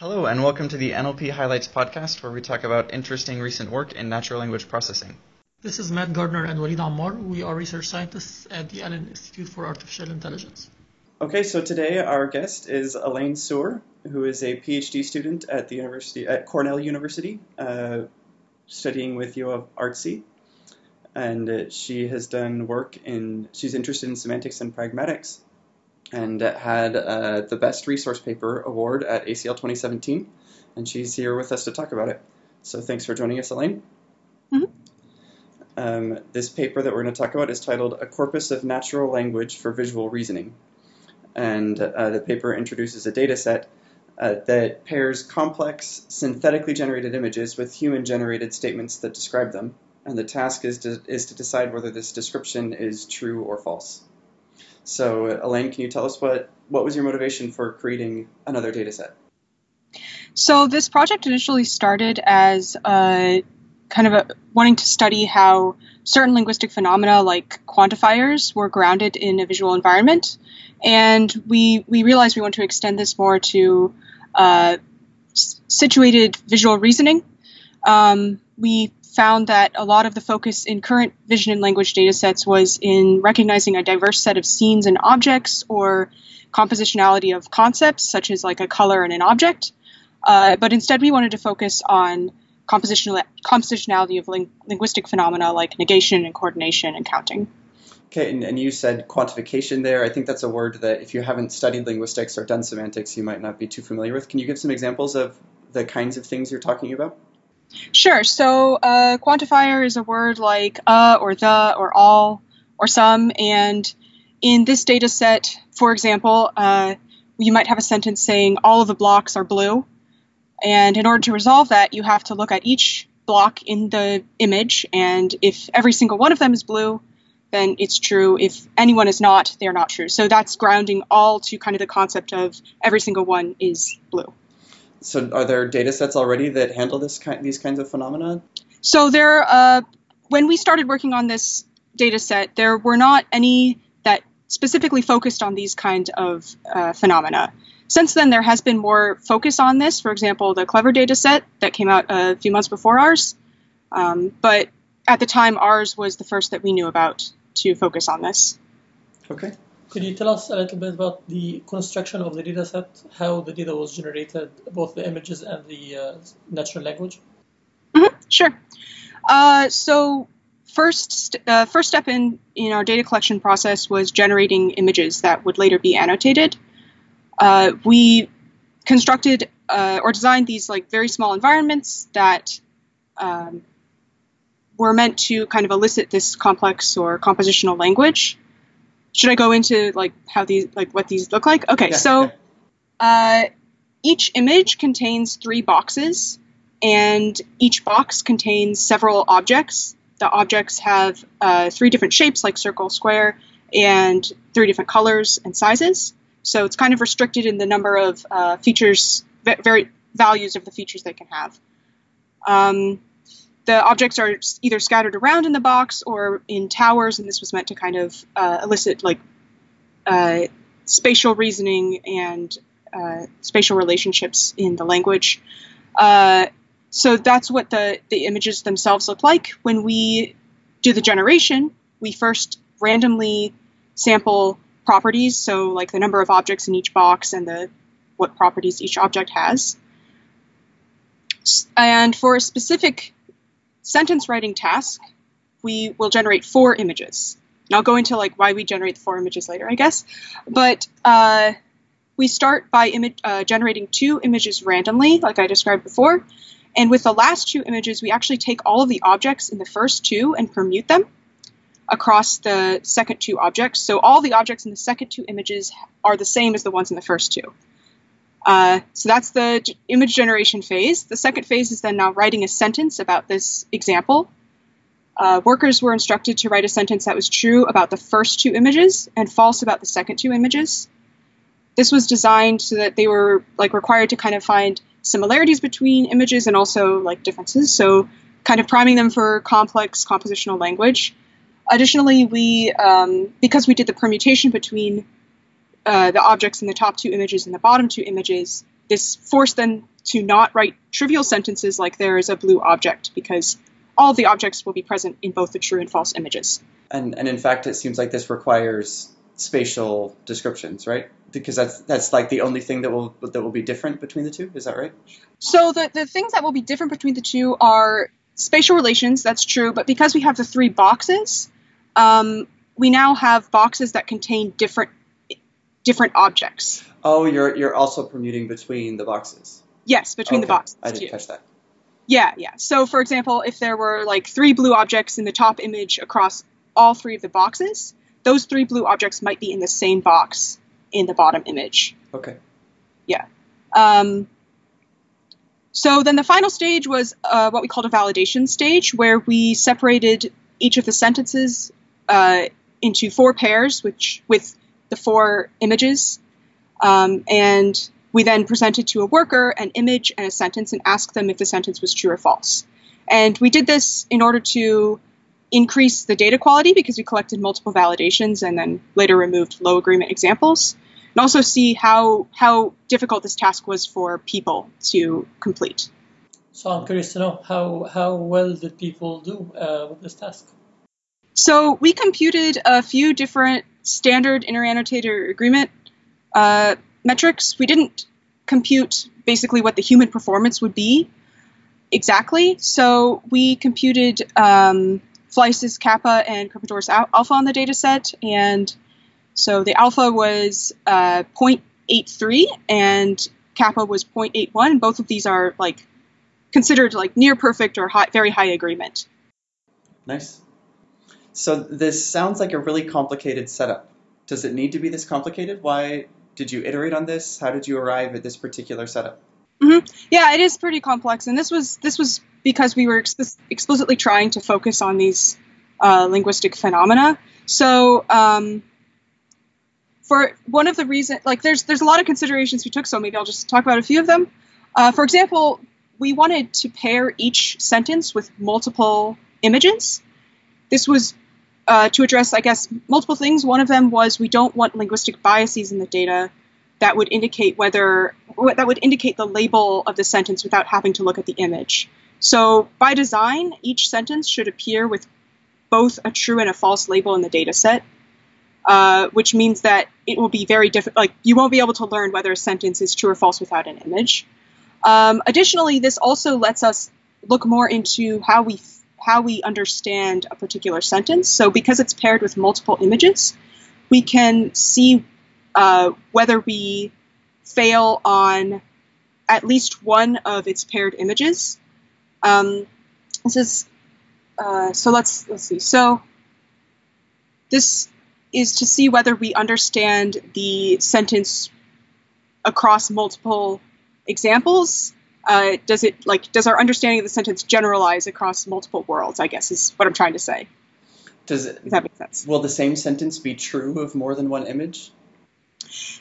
Hello, and welcome to the NLP Highlights podcast, where we talk about interesting recent work in natural language processing. This is Matt Gardner and Waleed Ammar. We are research scientists at the Allen Institute for Artificial Intelligence. Okay, so today our guest is Alane Suhr, who is a PhD student at the university at Cornell University, uh, studying with Yoav Artzi, and uh, she has done work in. She's interested in semantics and pragmatics, and had uh, the Best Resource Paper award at ACL 2017, and she's here with us to talk about it. So thanks for joining us, Alane. Mm-hmm. Um, this paper that we're going to talk about is titled A Corpus of Natural Language for Visual Reasoning. And uh, the paper introduces a data set uh, that pairs complex, synthetically generated images with human generated statements that describe them. And the task is to, is to decide whether this description is true or false. So, Alane, can you tell us what, what was your motivation for creating another data set? So, this project initially started as a, kind of a, wanting to study how certain linguistic phenomena like quantifiers were grounded in a visual environment. And we, we realized we want to extend this more to uh, situated visual reasoning. Um, we found that a lot of the focus in current vision and language datasets was in recognizing a diverse set of scenes and objects or compositionality of concepts, such as like a color and an object. Uh, but instead, we wanted to focus on compositional, compositionality of ling- linguistic phenomena like negation and coordination and counting. Okay, and, and, you said quantification there. I think that's a word that if you haven't studied linguistics or done semantics, you might not be too familiar with. Can you give some examples of the kinds of things you're talking about? Sure. So, uh, quantifier is a word like uh or the or all or some. And in this data set, for example, uh, you might have a sentence saying all of the blocks are blue. And in order to resolve that, you have to look at each block in the image. And if every single one of them is blue, then it's true. If anyone is not, they're not true. So that's grounding all to kind of the concept of every single one is blue. So, are there data sets already that handle this kind, these kinds of phenomena? So, there, uh, when we started working on this data set, there were not any that specifically focused on these kinds of uh, phenomena. Since then, there has been more focus on this. For example, the CLEVR data set that came out a few months before ours. Um, but at the time, ours was the first that we knew about to focus on this. Okay. Could you tell us a little bit about the construction of the data set, how the data was generated, both the images and the uh, natural language? Mm-hmm, sure. Uh, so first, uh, first step in, in our data collection process was generating images that would later be annotated. Uh, we constructed uh, or designed these like very small environments that um, were meant to kind of elicit this complex or compositional language should I go into like how these like what these look like? Okay, yeah, so uh, each image contains three boxes, and each box contains several objects. The objects have uh, three different shapes, like circle, square, and three different colors and sizes. So it's kind of restricted in the number of uh, features, very values of the features they can have. Um, the objects are either scattered around in the box or in towers, and this was meant to kind of uh, elicit like uh, spatial reasoning and uh, spatial relationships in the language. Uh, so that's what the, the images themselves look like. When we do the generation, we first randomly sample properties, so like the number of objects in each box and the what properties each object has. And for a specific sentence writing task, we will generate four images. And I'll go into like why we generate the four images later, I guess. But uh, we start by uh, generating two images randomly, like I described before. And with the last two images, we actually take all of the objects in the first two and permute them across the second two objects. So all the objects in the second two images are the same as the ones in the first two. Uh, so that's the g- image generation phase. The second phase is then now writing a sentence about this example. Uh, workers were instructed to write a sentence that was true about the first two images and false about the second two images. This was designed so that they were like required to kind of find similarities between images and also like differences. So kind of priming them for complex compositional language. Additionally, we um, because we did the permutation between uh, the objects in the top two images and the bottom two images, this forced them to not write trivial sentences like there is a blue object because all the objects will be present in both the true and false images. And, and in fact, it seems like this requires spatial descriptions, right? Because that's that's like the only thing that will that will be different between the two. Is that right? So the the things that will be different between the two are spatial relations. That's true, but because we have the three boxes, um, we now have boxes that contain different different objects. Oh, you're you're also permuting between the boxes. Yes, between okay. the boxes. I didn't too. catch that. Yeah, yeah. So, for example, if there were like three blue objects in the top image across all three of the boxes, those three blue objects might be in the same box in the bottom image. Okay. Yeah. Um, so then the final stage was uh, what we called a validation stage, where we separated each of the sentences uh, into four pairs, which with the four images, um, and we then presented to a worker an image and a sentence and asked them if the sentence was true or false. And we did this in order to increase the data quality because we collected multiple validations and then later removed low agreement examples, and also see how how difficult this task was for people to complete. So I'm curious to know how how well did people do uh, with this task? So we computed a few different standard inter-annotator agreement uh, metrics. We didn't compute basically what the human performance would be exactly. So we computed um, kappa and Krippendorff's alpha on the data set. And so the alpha was uh, 0.83 and kappa was 0.81. Both of these are like considered like near perfect or high, very high agreement. Nice. So this sounds like a really complicated setup. Does it need to be this complicated? Why did you iterate on this? How did you arrive at this particular setup? Mm-hmm. Yeah, it is pretty complex, and this was this was because we were exp- explicitly trying to focus on these uh, linguistic phenomena. So, um, for one of the reasons, like there's there's a lot of considerations we took. So maybe I'll just talk about a few of them. Uh, for example, we wanted to pair each sentence with multiple images. This was uh, to address, I guess, multiple things. One of them was we don't want linguistic biases in the data that would indicate whether that would indicate the label of the sentence without having to look at the image. So by design, each sentence should appear with both a true and a false label in the data set, uh, which means that it will be very difficult. Like you won't be able to learn whether a sentence is true or false without an image. Um, additionally, this also lets us look more into how we how we understand a particular sentence. So because it's paired with multiple images, we can see uh, whether we fail on at least one of its paired images. Um, this is uh, so let's let's see. So this is to see whether we understand the sentence across multiple examples. Uh, does it like does our understanding of the sentence generalize across multiple worlds? I guess is what I'm trying to say. Does it? If that makes sense. Will the same sentence be true of more than one image?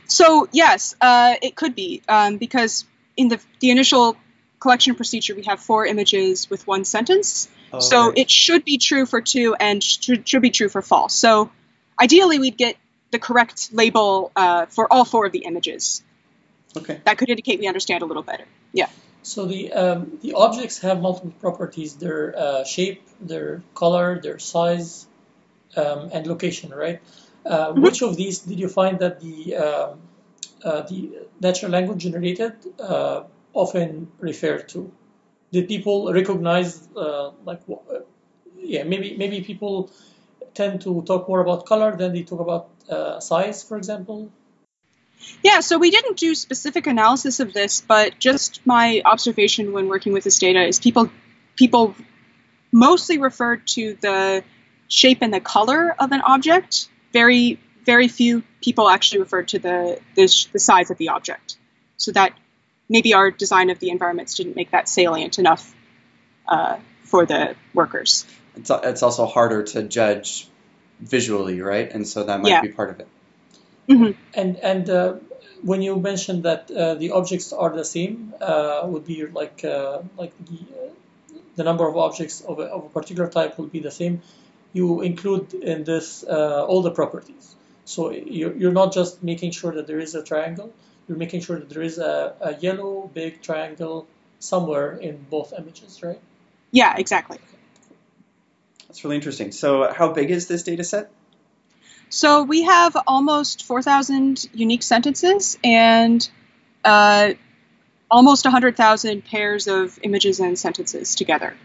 So yes, uh, it could be um, because in the the initial collection procedure we have four images with one sentence. Oh, so okay. it should be true for two and should, should be true for false. So ideally we'd get the correct label uh, for all four of the images. Okay. That could indicate we understand a little better. Yeah. So the um, the objects have multiple properties: their uh, shape, their color, their size, um, and location. Right? Uh, Mhm. Which of these did you find that the um, uh, the natural language generated uh, often referred to? Did people recognize uh, like uh, yeah maybe maybe people tend to talk more about color than they talk about uh, size, for example? Yeah, so we didn't do specific analysis of this, but just my observation when working with this data is people people mostly referred to the shape and the color of an object. Very very few people actually referred to the the, sh- the size of the object. So that maybe our design of the environments didn't make that salient enough uh, for the workers. It's it's also harder to judge visually, right? And so that might Yeah. be part of it. And and uh, when you mentioned that uh, the objects are the same, uh, would be like uh, like the uh, the number of objects of a, of a particular type will be the same. You include in this uh, all the properties. So you're, you're not just making sure that there is a triangle. you're making sure that there is a, a yellow big triangle somewhere in both images, right? Yeah, exactly. That's really interesting. So, how big is this data set? So we have almost 4,000 unique sentences and uh, almost 100,000 pairs of images and sentences together.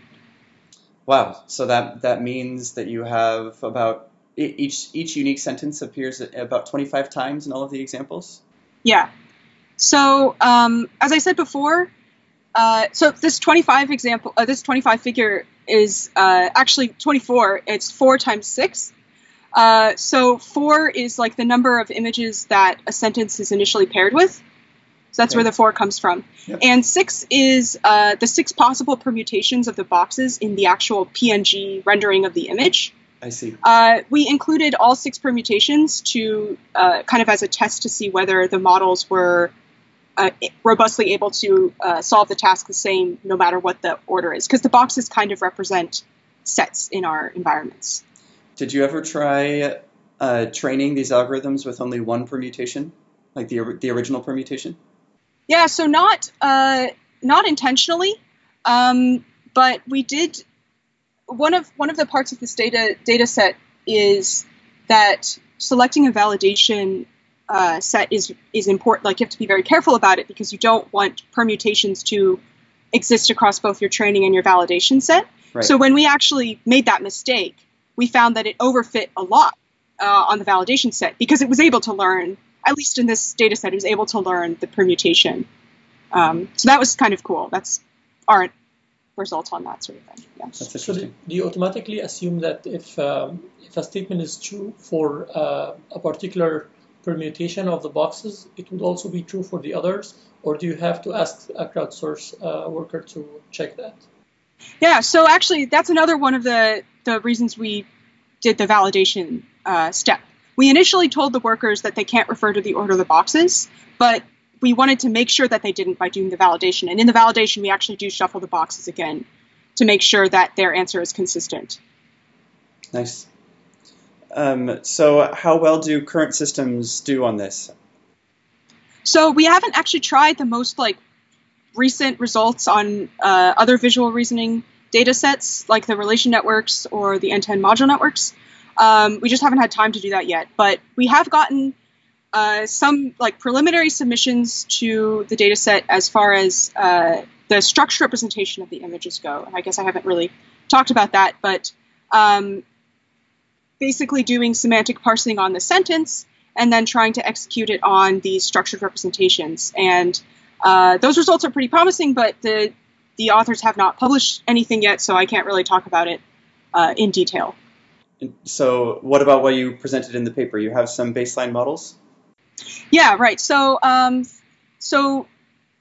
Wow. So that that means that you have about each each unique sentence appears about 25 times in all of the examples. Yeah. So um, as I said before, uh, so this 25 example, uh, this 25 figure is uh, actually 24. It's four times six. Uh, so four is like the number of images that a sentence is initially paired with. So that's okay. where the four comes from. Yep. And six is uh, the six possible permutations of the boxes in the actual PNG rendering of the image. I see. Uh, we included all six permutations to uh, kind of as a test to see whether the models were uh, robustly able to uh, solve the task the same no matter what the order is, because the boxes kind of represent sets in our environments. Did you ever try uh, training these algorithms with only one permutation, like the the original permutation? Yeah, so not uh, not intentionally, um, but we did. One of one of the parts of this data data set is that selecting a validation uh, set is is important. Like you have to be very careful about it because you don't want permutations to exist across both your training and your validation set. Right. So when we actually made that mistake, we found that it overfit a lot uh, on the validation set because it was able to learn, at least in this data set, it was able to learn the permutation. Um, so that was kind of cool. That's our result on that sort of thing. Yeah. That's so do you automatically assume that if um, if a statement is true for uh, a particular permutation of the boxes, it would also be true for the others, or do you have to ask a crowdsource uh, worker to check that? Yeah, so actually, that's another one of the the reasons we did the validation uh, step. We initially told the workers that they can't refer to the order of the boxes, but we wanted to make sure that they didn't by doing the validation. And in the validation, we actually do shuffle the boxes again to make sure that their answer is consistent. Nice. Um, so, how well do current systems do on this? So, we haven't actually tried the most like recent results on uh, other visual reasoning data sets like the relation networks or the end-to-end module networks. Um, we just haven't had time to do that yet, but we have gotten uh, some like preliminary submissions to the data set as far as uh, the structure representation of the images go. And I guess I haven't really talked about that, but um, basically doing semantic parsing on the sentence and then trying to execute it on these structured representations. And uh, those results are pretty promising, but the the authors have not published anything yet, so I can't really talk about it uh, in detail. So, what about what you presented in the paper? You have some baseline models. Yeah, right. So, um, so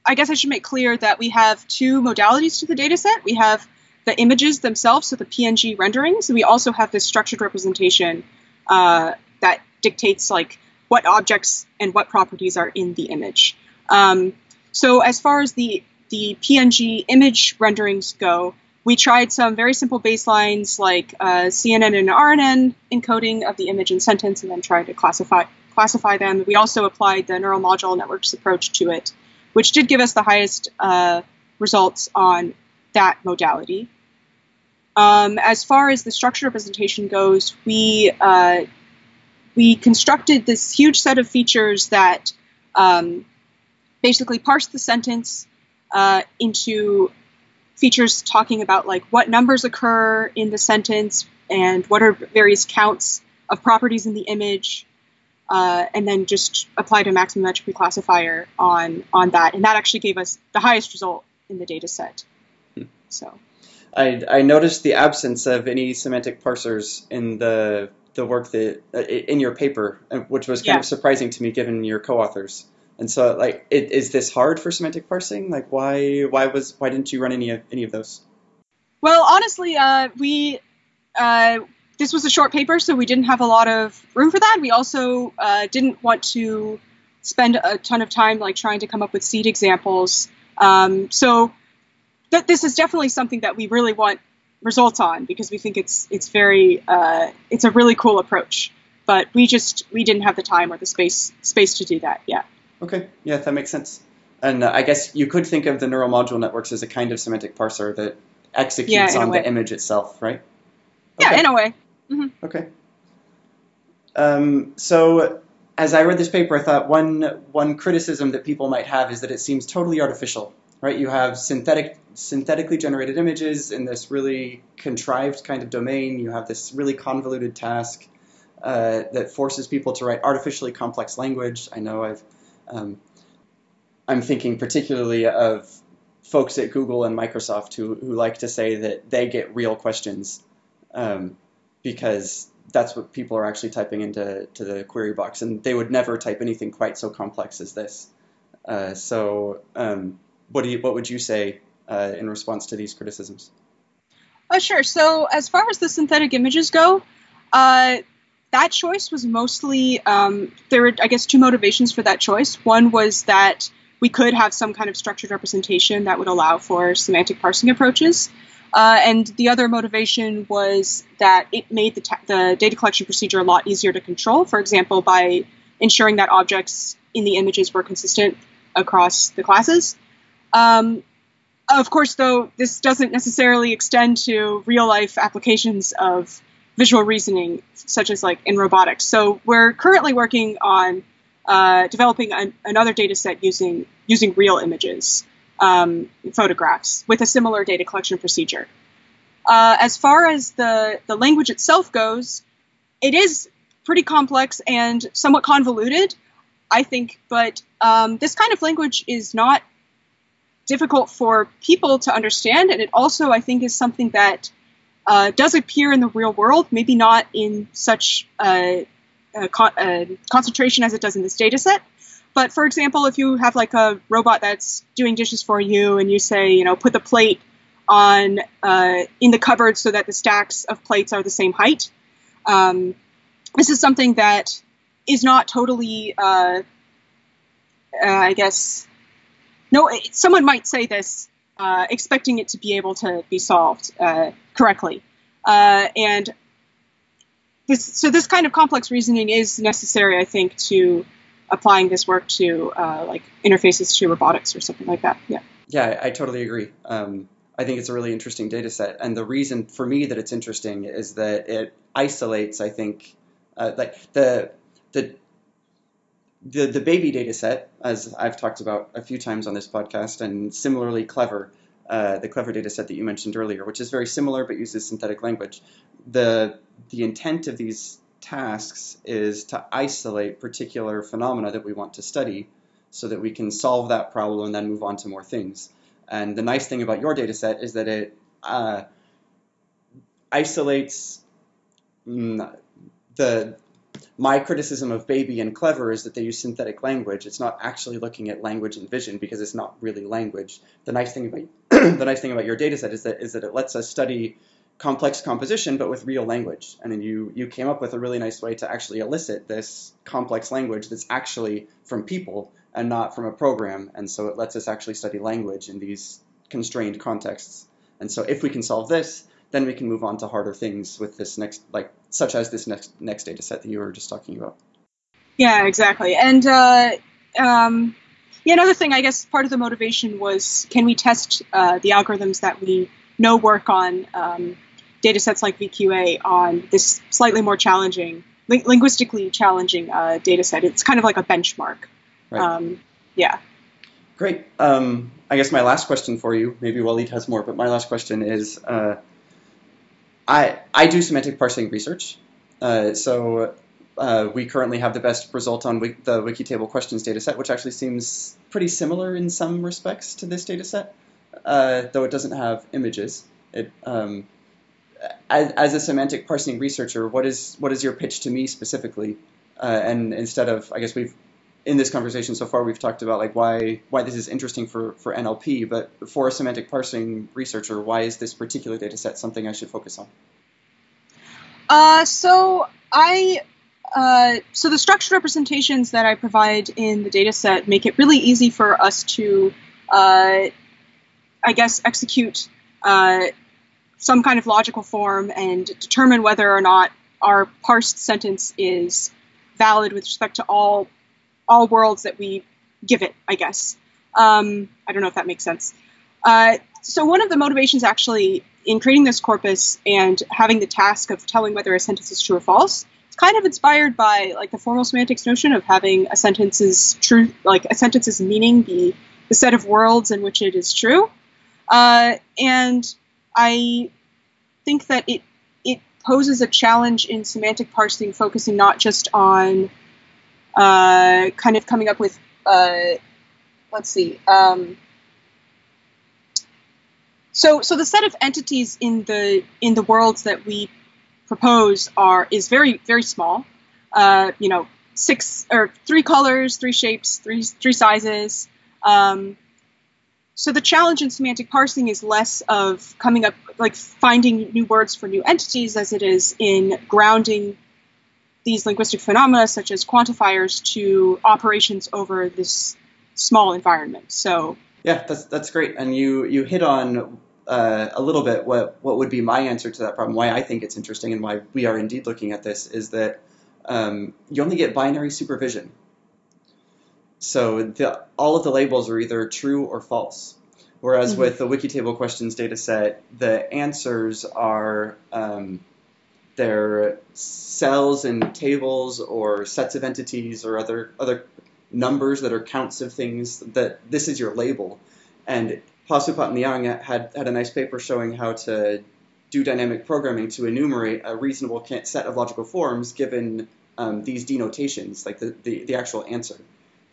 I guess I should make clear that we have two modalities to the data set. We have the images themselves, so the PNG renderings, and we also have this structured representation uh, that dictates like what objects and what properties are in the image. Um, so as far as the the PNG image renderings go, we tried some very simple baselines like uh, CNN and RNN encoding of the image and sentence, and then tried to classify classify them. We also applied the neural module networks approach to it, which did give us the highest uh, results on that modality. Um, as far as the structure representation goes, we uh, we constructed this huge set of features that um, basically parse the sentence uh, into features talking about like what numbers occur in the sentence and what are various counts of properties in the image, uh, and then just applied a maximum entropy classifier on on that, and that actually gave us the highest result in the data set. Hmm. So. I, I noticed the absence of any semantic parsers in the the work that uh, in your paper, uh, which was kind yeah. of surprising to me given your co-authors. And so, like, it, is this hard for semantic parsing? Like, why why was why didn't you run any of any of those? Well, honestly, uh, we uh, this was a short paper, so we didn't have a lot of room for that. We also uh, didn't want to spend a ton of time like trying to come up with seed examples. Um, so th- this is definitely something that we really want results on because we think it's it's very uh, it's a really cool approach. But we just we didn't have the time or the space space to do that yet. Okay, yeah, that makes sense. And uh, I guess you could think of the neural module networks as a kind of semantic parser that executes Yeah, on the image itself, right? Yeah, in a way. Okay. Um, so, as I read this paper, I thought one one criticism that people might have is that it seems totally artificial, right? You have synthetic synthetically generated images in this really contrived kind of domain. You have this really convoluted task uh, that forces people to write artificially complex language. I know I've um, I'm thinking particularly of folks at Google and Microsoft who, who like to say that they get real questions um, because that's what people are actually typing into to the query box, and they would never type anything quite so complex as this. Uh, so, um, what do you, what would you say uh, in response to these criticisms? Oh, sure. So, as far as the synthetic images go, uh, that choice was mostly um, there were, I guess, two motivations for that choice. One was that we could have some kind of structured representation that would allow for semantic parsing approaches. Uh, and the other motivation was that it made the, ta- the data collection procedure a lot easier to control. For example, by ensuring that objects in the images were consistent across the classes. Um, of course, though, this doesn't necessarily extend to real life applications of visual reasoning, such as like in robotics. So we're currently working on uh, developing an, another data set using using real images, um, photographs, with a similar data collection procedure. Uh, as far as the the language itself goes, it is pretty complex and somewhat convoluted, I think. But um, this kind of language is not difficult for people to understand, and it also, I think, is something that uh, does appear in the real world, maybe not in such a, a, con- a concentration as it does in this data set. But for example, if you have like a robot that's doing dishes for you, and you say, you know, put the plate on uh, in the cupboard so that the stacks of plates are the same height. Um, this is something that is not totally, uh, uh, I guess, no, someone might say this uh, expecting it to be able to be solved uh, correctly. Uh, and this, so this kind of complex reasoning is necessary, I think, to applying this work to uh, like interfaces to robotics or something like that. Yeah. Yeah, I, totally agree. Um, I think it's a really interesting data set, and the reason for me that it's interesting is that it isolates. I think, uh, like the the the the bAbI data set, as I've talked about a few times on this podcast, and similarly CLEVR, uh, the CLEVR data set that you mentioned earlier, which is very similar but uses synthetic language. The the intent of these tasks is to isolate particular phenomena that we want to study, so that we can solve that problem and then move on to more things. And the nice thing about your data set is that it uh, isolates mm, the my criticism of bAbI and CLEVR is that they use synthetic language. It's not actually looking at language and vision because it's not really language. The nice thing about the nice thing about your data set is that is that it lets us study complex composition but with real language. And then you you came up with a really nice way to actually elicit this complex language that's actually from people and not from a program. And so it lets us actually study language in these constrained contexts. And so if we can solve this, then we can move on to harder things with this next, like such as this next next data set that you were just talking about. Yeah, exactly. And uh, um, yeah, another thing, I guess part of the motivation was can we test uh, the algorithms that we know work on um, data sets like VQA on this slightly more challenging, ling- linguistically challenging uh, data set? It's kind of like a benchmark. Right. Um, yeah. Great. Um, I guess my last question for you, maybe Waleed has more, but my last question is, uh, I I do semantic parsing research, uh, so uh, we currently have the best result on the WikiTableQuestions dataset, which actually seems pretty similar in some respects to this dataset, uh, though it doesn't have images. It um, as, as a semantic parsing researcher, what is what is your pitch to me specifically? Uh, and instead of, I guess we've in this conversation so far, we've talked about like why why this is interesting for, for NLP, but for a semantic parsing researcher, why is this particular data set something I should focus on? Uh, so I uh, so the structured representations that I provide in the dataset make it really easy for us to, uh, I guess, execute uh, some kind of logical form and determine whether or not our parsed sentence is valid with respect to all all worlds that we give it, I guess. Um, I don't know if that makes sense. Uh, so one of the motivations actually in creating this corpus and having the task of telling whether a sentence is true or false, it's kind of inspired by like the formal semantics notion of having a sentence's true, like a sentence's meaning be the set of worlds in which it is true. Uh, and I think that it it poses a challenge in semantic parsing, focusing not just on uh, kind of coming up with uh, let's see. Um, so, so the set of entities in the in the worlds that we propose are is very very small. Uh, you know, six or three colors, three shapes, three three sizes. Um, so the challenge in semantic parsing is less of coming up like finding new words for new entities as it is in grounding these linguistic phenomena such as quantifiers to operations over this small environment. So yeah, that's that's great, and you you hit on uh, a little bit what what would be my answer to that problem. Why I think it's interesting and why we are indeed looking at this is that um, you only get binary supervision. So the, all of the labels are either true or false. Whereas mm-hmm. with the WikiTableQuestions data set, the answers are um, they're cells and tables or sets of entities or other other numbers that are counts of things that this is your label. And Pasupat and had, had a nice paper showing how to do dynamic programming to enumerate a reasonable set of logical forms given um, these denotations, like the, the, the, actual answer.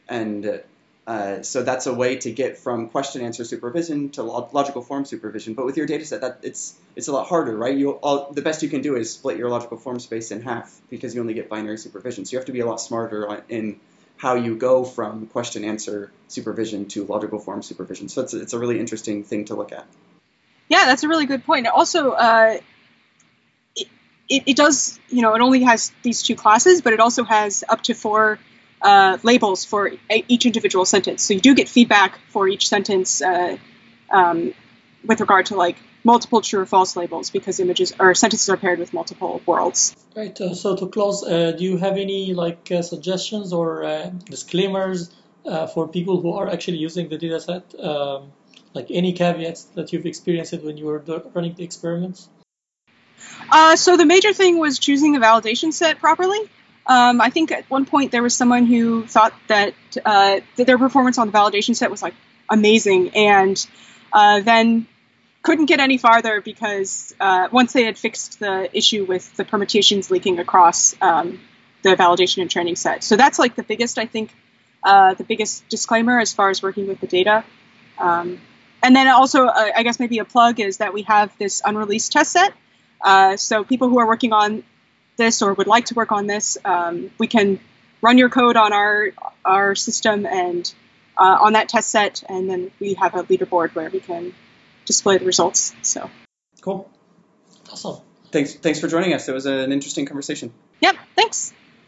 And uh, so that's a way to get from question answer supervision to logical form supervision. But with your data set, that it's it's a lot harder, right? You all, the best you can do is split your logical form space in half because you only get binary supervision. So you have to be a lot smarter in how you go from question answer supervision to logical form supervision. So it's, it's a really interesting thing to look at. Yeah, that's a really good point. Also, uh, it, it, does, you know, it only has these two classes, but it also has up to four uh, labels for each individual sentence. So you do get feedback for each sentence uh, um, with regard to like multiple true or false labels because images or sentences are paired with multiple worlds. Right. Uh, so to close, uh, do you have any like uh, suggestions or uh, disclaimers uh, for people who are actually using the dataset? Um, like any caveats that you've experienced when you were running the experiments? Uh, so the major thing was choosing the validation set properly. Um, I think at one point there was someone who thought that, that their performance on the validation set was like amazing, and then couldn't get any farther because uh, once they had fixed the issue with the permutations leaking across um, the validation and training set. So that's like the biggest, I think, uh, the biggest disclaimer as far as working with the data. Um, and then also, uh, I guess maybe a plug is that we have this unreleased test set. Uh, so people who are working on this or would like to work on this, um, we can run your code on our our system and uh, on that test set, and then we have a leaderboard where we can display the results. So cool, awesome. Thanks, thanks for joining us. It was an interesting conversation. Yep, thanks.